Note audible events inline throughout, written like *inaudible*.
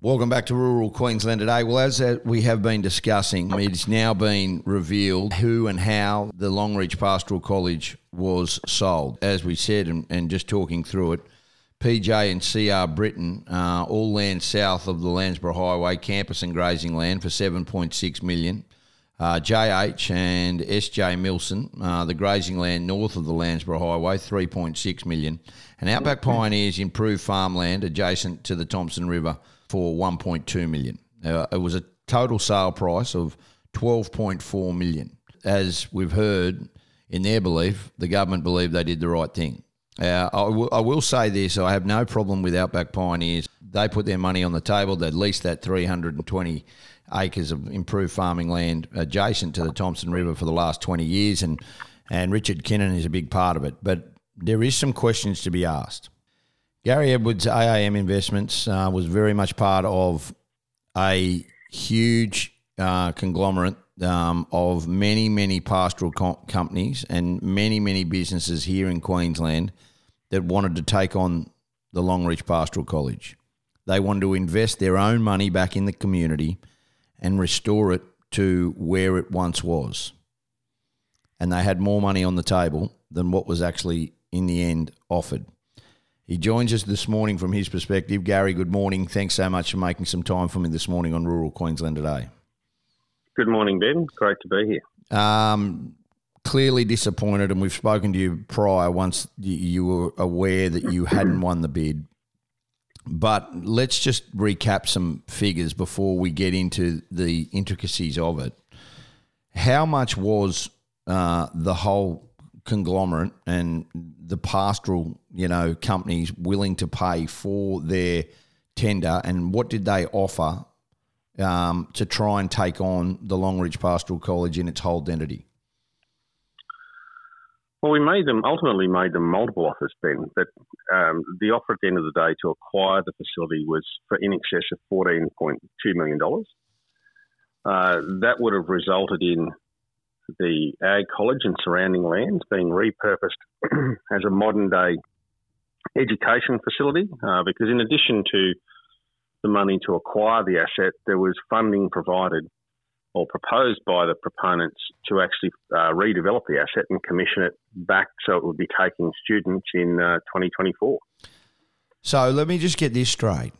Welcome back to rural Queensland today. Well, as we have been discussing, it's now been revealed who and how the Longreach Pastoral College was sold. As we said, and, and just talking through it, PJ and CR Britton, uh, all land south of the Landsborough Highway, campus and grazing land for 7.6 million. Uh, JH and SJ Milson, uh, the grazing land north of the Landsborough Highway, 3.6 million. And Outback Pioneers improved farmland adjacent to the Thomson River for 1.2 million. It was a total sale price of 12.4 million. As we've heard, in their belief, the government believed they did the right thing. Uh, I, w- I will say this: I have no problem with Outback Pioneers. They put their money on the table. They leased that 320 acres of improved farming land adjacent to the Thomson River for the last 20 years, and and Richard Kinnon is a big part of it. But there is some questions to be asked. Gary Edwards AAM Investments uh, was very much part of a huge uh, conglomerate um, of many, many pastoral com- companies and many, many businesses here in Queensland that wanted to take on the Longreach Pastoral College. They wanted to invest their own money back in the community and restore it to where it once was. And they had more money on the table than what was actually in the end offered. He joins us this morning from his perspective. Gary, good morning. Thanks so much for making some time for me this morning on Rural Queensland today. Good morning, Ben. Great to be here. Um, clearly disappointed, and we've spoken to you prior once you were aware that you hadn't won the bid. But let's just recap some figures before we get into the intricacies of it. How much was uh, the whole conglomerate and the pastoral, you know, companies willing to pay for their tender, and what did they offer um, to try and take on the Longreach Pastoral College in its whole identity? Well, we made them ultimately made them multiple offers, Ben. But um, the offer at the end of the day to acquire the facility was for in excess of fourteen point two million dollars. Uh, that would have resulted in the Ag College and surrounding lands being repurposed *clears throat* as a modern day education facility uh, because, in addition to the money to acquire the asset, there was funding provided or proposed by the proponents to actually uh, redevelop the asset and commission it back so it would be taking students in uh, 2024. So let me just get this straight.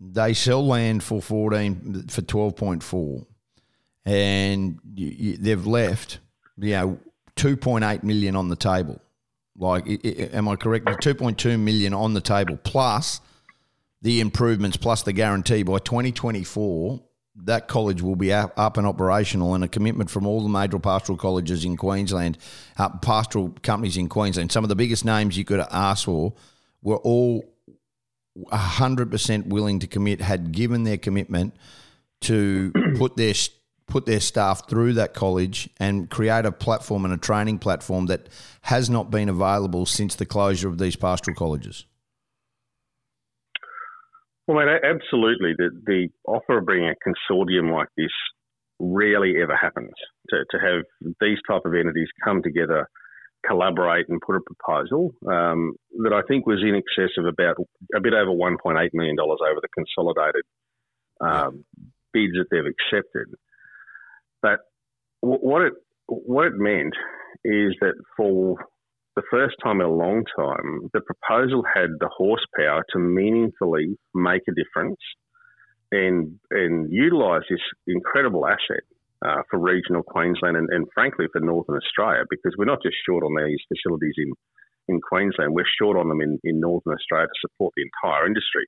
They sell land for 14 for 12.4 and you, you, they've left, you know, 2.8 million on the table. Like, am I correct? 2.2 million on the table plus the improvements plus the guarantee by 2024 that college will be up and operational and a commitment from all the major pastoral colleges in Queensland, uh, pastoral companies in Queensland. Some of the biggest names you could ask for were all 100% willing to commit, had given their commitment to put their put their staff through that college and create a platform and a training platform that has not been available since the closure of these pastoral colleges? Well, mate, absolutely. The, the offer of bringing a consortium like this rarely ever happens. To, to have these type of entities come together, collaborate, and put a proposal um, that I think was in excess of about a bit over $1.8 million over the consolidated um, bids that they've accepted. What it what it meant is that for the first time in a long time, the proposal had the horsepower to meaningfully make a difference and and utilise this incredible asset uh, for regional Queensland and, and, frankly for Northern Australia because we're not just short on these facilities in, in Queensland, we're short on them in, in Northern Australia to support the entire industry.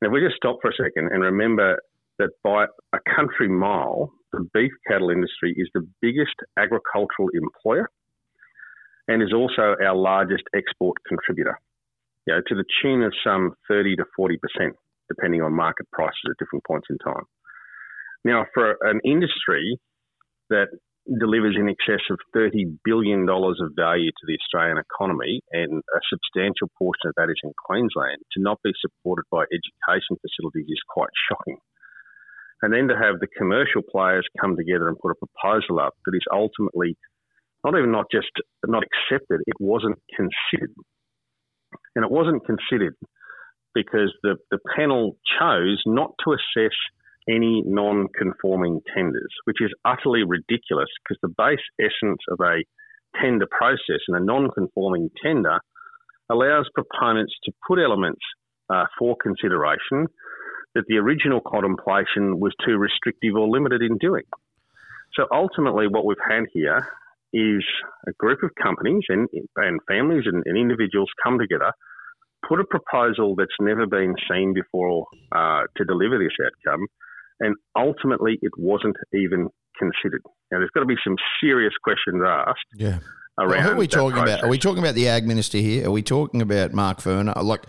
Now, if we just stop for a second and remember that by a country mile, the beef cattle industry is the biggest agricultural employer and is also our largest export contributor, you know, to the tune of some 30 to 40%, depending on market prices at different points in time. Now, for an industry that delivers in excess of $30 billion of value to the Australian economy, and a substantial portion of that is in Queensland, to not be supported by education facilities is quite shocking. And then to have the commercial players come together and put a proposal up that is ultimately not even not just not accepted, it wasn't considered. And it wasn't considered because the, the panel chose not to assess any non conforming tenders, which is utterly ridiculous because the base essence of a tender process and a non conforming tender allows proponents to put elements uh, for consideration that the original contemplation was too restrictive or limited in doing. So ultimately, what we've had here is a group of companies and, and families and, and individuals come together, put a proposal that's never been seen before uh, to deliver this outcome, and ultimately it wasn't even considered. Now, there's got to be some serious questions asked. Yeah. Around well, who are we talking process. about? Are we talking about the ag minister here? Are we talking about Mark Furner? Uh, like,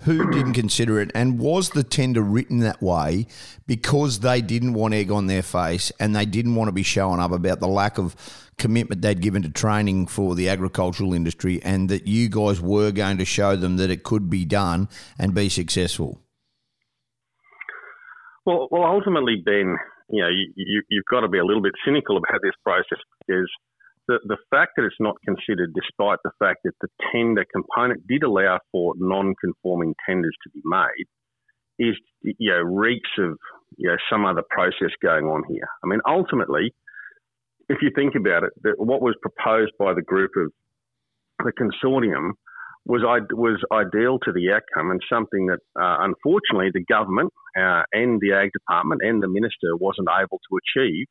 who didn't consider it? And was the tender written that way because they didn't want egg on their face and they didn't want to be showing up about the lack of commitment they'd given to training for the agricultural industry and that you guys were going to show them that it could be done and be successful? Well, well, ultimately, Ben, you know, you, you, you've got to be a little bit cynical about this process because the, the fact that it's not considered, despite the fact that the tender component did allow for non-conforming tenders to be made, is you know reeks of you know some other process going on here. I mean, ultimately, if you think about it, what was proposed by the group of the consortium was was ideal to the outcome and something that uh, unfortunately the government uh, and the ag department and the minister wasn't able to achieve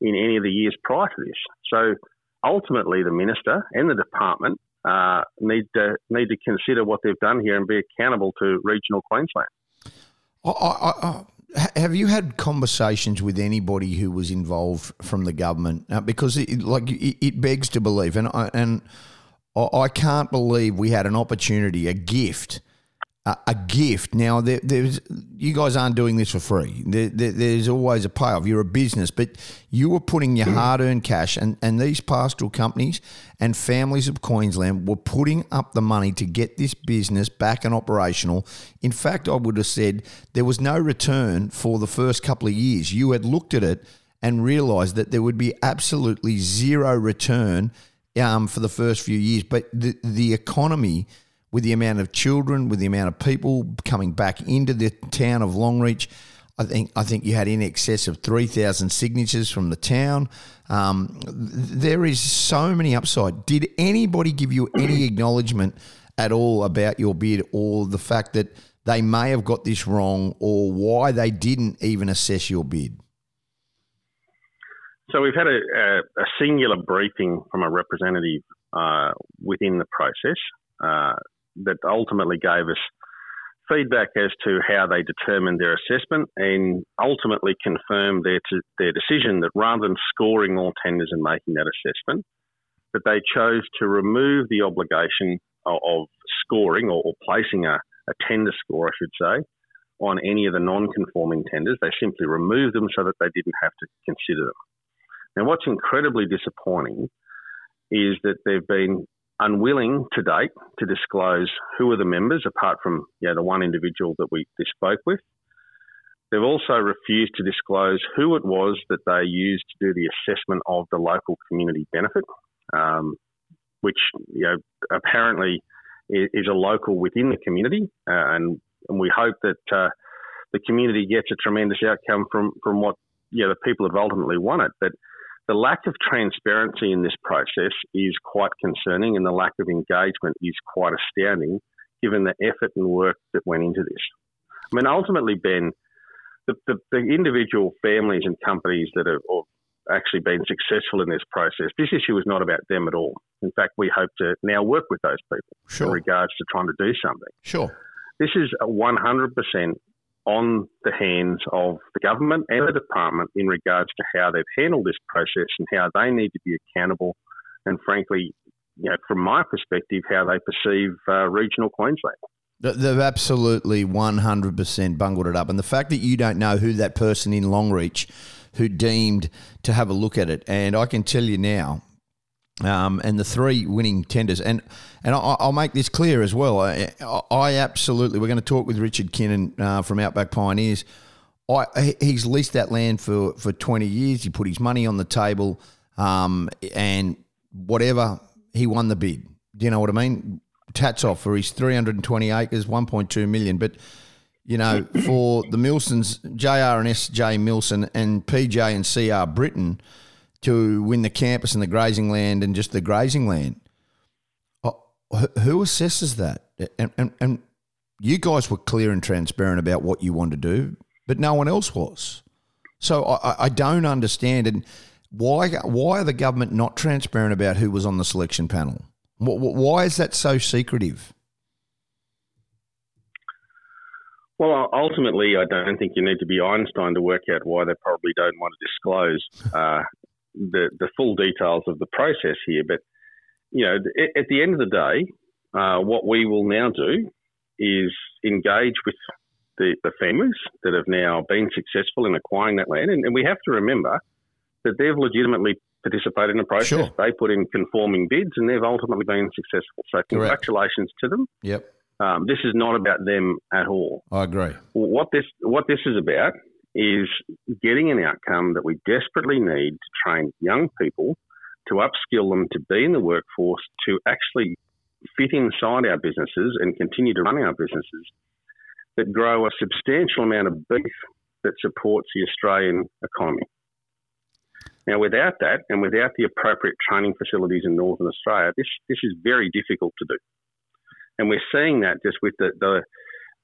in any of the years prior to this. So ultimately, the minister and the department uh, need to need to consider what they've done here and be accountable to regional Queensland. I, I, I, have you had conversations with anybody who was involved from the government? Uh, because it, like it, begs to believe, and and I can't believe we had an opportunity, a gift a, a gift. Now, there, there's you guys aren't doing this for free. There, there, there's always a payoff. You're a business, but you were putting your mm. hard-earned cash, and, and these pastoral companies and families of Queensland were putting up the money to get this business back and operational. In fact, I would have said there was no return for the first couple of years. You had looked at it and realised that there would be absolutely zero return um, for the first few years, but the the economy with the amount of children, with the amount of people coming back into the town of Longreach. I think I think you had in excess of three thousand signatures from the town. Um, there is so many upside. Did anybody give you any *clears throat* acknowledgement at all about your bid, or the fact that they may have got this wrong, or why they didn't even assess your bid? So we've had a, a, a singular briefing from a representative uh, within the process. Uh, that ultimately gave us feedback as to how they determined their assessment and ultimately confirmed their, their decision that rather than scoring all tenders and making that assessment, that they chose to remove the obligation of, of scoring or, or placing a, a, tender score, I should say, on any of the non-conforming tenders. They simply removed them so that they didn't have to consider them. Now, what's incredibly disappointing is that they've been unwilling to date to disclose who are the members, apart from you know, the one individual that we spoke with. They've also refused to disclose who it was that they used to do the assessment of the local community benefit, um, which you know apparently is a local within the community, uh, and, and we hope that uh, the community gets a tremendous outcome from from what you know the people have ultimately wanted. But the lack of transparency in this process is quite concerning, and the lack of engagement is quite astounding given the effort and work that went into this. I mean, ultimately, Ben, the, the, the individual families and companies that have actually been successful in this process, this issue is not about them at all. In fact, we hope to now work with those people sure. in regards to trying to do something. Sure. This is 100% on the hands of the government and the department in regards to how they've handled this process and how they need to be accountable. And frankly, you know, from my perspective, how they perceive uh, regional Queensland. They've absolutely 100% bungled it up. And the fact that you don't know who that person in Longreach who deemed to have a look at it, and I can tell you now, um, and the three winning tenders. And and I, will make this clear as well. I, I, absolutely, we're going to talk with Richard Kinnon uh, from Outback Pioneers. I, he's leased that land for, for 20 years. He put his money on the table, um, and whatever, he won the bid. Do you know what I mean? tats off for his 320 acres, 1.2 million. But you know, for the Milsons, JR and SJ Milson, and PJ and CR Britton to win the campus and the grazing land and just the grazing land. Oh, who assesses that? And, and, and you guys were clear and transparent about what you wanted to do, but no one else was. So I, I don't understand. And why why are the government not transparent about who was on the selection panel? Why is that so secretive? Well, ultimately, I don't think you need to be Einstein to work out why they probably don't want to disclose uh, the the full details of the process here. But you know, at the end of the day, uh, what we will now do is engage with the, the families that have now been successful in acquiring that land, and, and we have to remember that they've legitimately participated in the process. Sure. They put in conforming bids, and they've ultimately been successful. So, congratulations Correct. to them. Yep. Um, this is not about them at all. I agree. What this what this is about is getting an outcome that we desperately need to train young people to upskill them to be in the workforce to actually fit inside our businesses and continue to run our businesses that grow a substantial amount of beef that supports the Australian economy. Now, without that and without the appropriate training facilities in Northern Australia, this, this is very difficult to do. And we're seeing that just with the, the,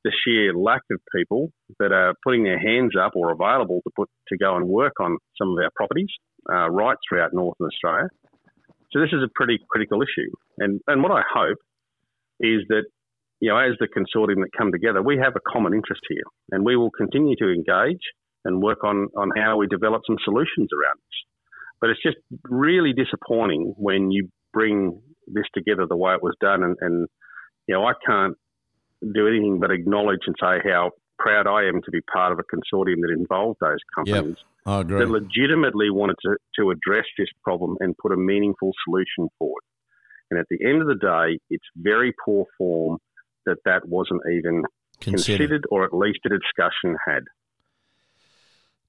the sheer lack of people that are putting their hands up or available to put to go and work on some of our properties uh, right throughout Northern Australia. So this is a pretty critical issue. And and what I hope is that you know as the consortium that come together, we have a common interest here, and we will continue to engage and work on on how we develop some solutions around this. But it's just really disappointing when you bring this together the way it was done, and, and you know I can't do anything but acknowledge and say how proud I am to be part of a consortium that involved those companies yep, that legitimately wanted to, to address this problem and put a meaningful solution forward. And at the end of the day, it's very poor form that that wasn't even considered, considered or at least a discussion had.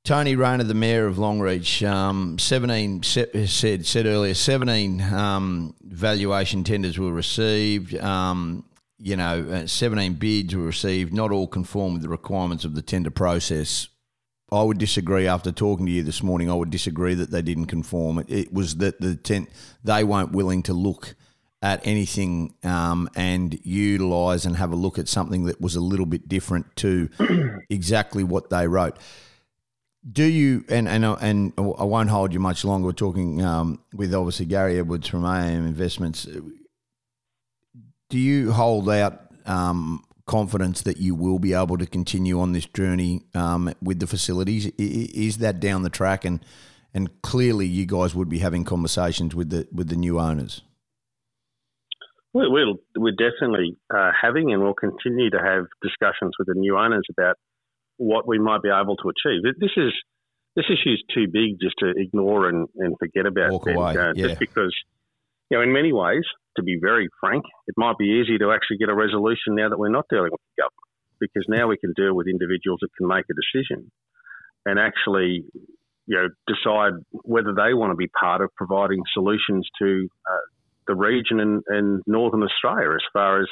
Tony Rayner, the mayor of Longreach, um, seventeen said said earlier, seventeen um, valuation tenders were received. Um, you know, uh, 17 bids were received, not all conform with the requirements of the tender process. I would disagree after talking to you this morning. I would disagree that they didn't conform. It, it was that the tent, they weren't willing to look at anything um, and utilise and have a look at something that was a little bit different to *clears throat* exactly what they wrote. Do you and and and I won't hold you much longer. We're talking um, with obviously Gary Edwards from AAM Investments do you hold out um, confidence that you will be able to continue on this journey um, with the facilities? Is that down the track? And and clearly, you guys would be having conversations with the with the new owners. we we'll, we're definitely uh, having, and we'll continue to have discussions with the new owners about what we might be able to achieve. This is this issue is too big just to ignore and, and forget about. Walk away, uh, yeah. Just because, you know, in many ways, to be very frank, it might be easier to actually get a resolution now that we're not dealing with the government because now we can deal with individuals that can make a decision and actually, you know, decide whether they want to be part of providing solutions to uh, the region and, and northern Australia as far as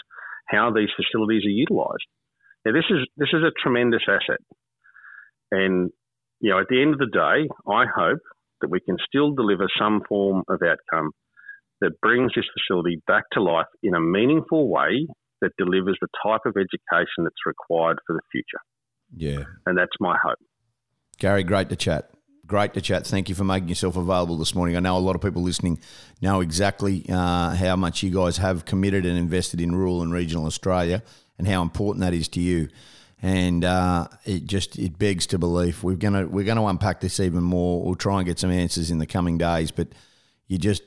how these facilities are utilised. Now, this is this is a tremendous asset, and you know, at the end of the day, I hope that we can still deliver some form of outcome that brings this facility back to life in a meaningful way that delivers the type of education that's required for the future. Yeah. And that's my hope. Gary, great to chat. Great to chat. Thank you for making yourself available this morning. I know a lot of people listening know exactly uh, how much you guys have committed and invested in rural and regional Australia and how important that is to you. And uh, it just it begs to believe we're gonna we're gonna unpack this even more. We'll try and get some answers in the coming days. But you just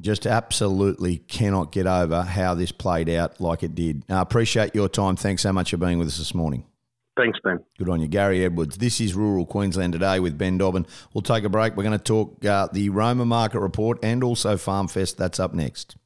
just absolutely cannot get over how this played out like it did. I appreciate your time. Thanks so much for being with us this morning. Thanks, Ben. Good on you. Gary Edwards. This is Rural Queensland Today with Ben Dobbin. We'll take a break. We're going to talk uh, the Roma Market Report and also Farm Fest. That's up next.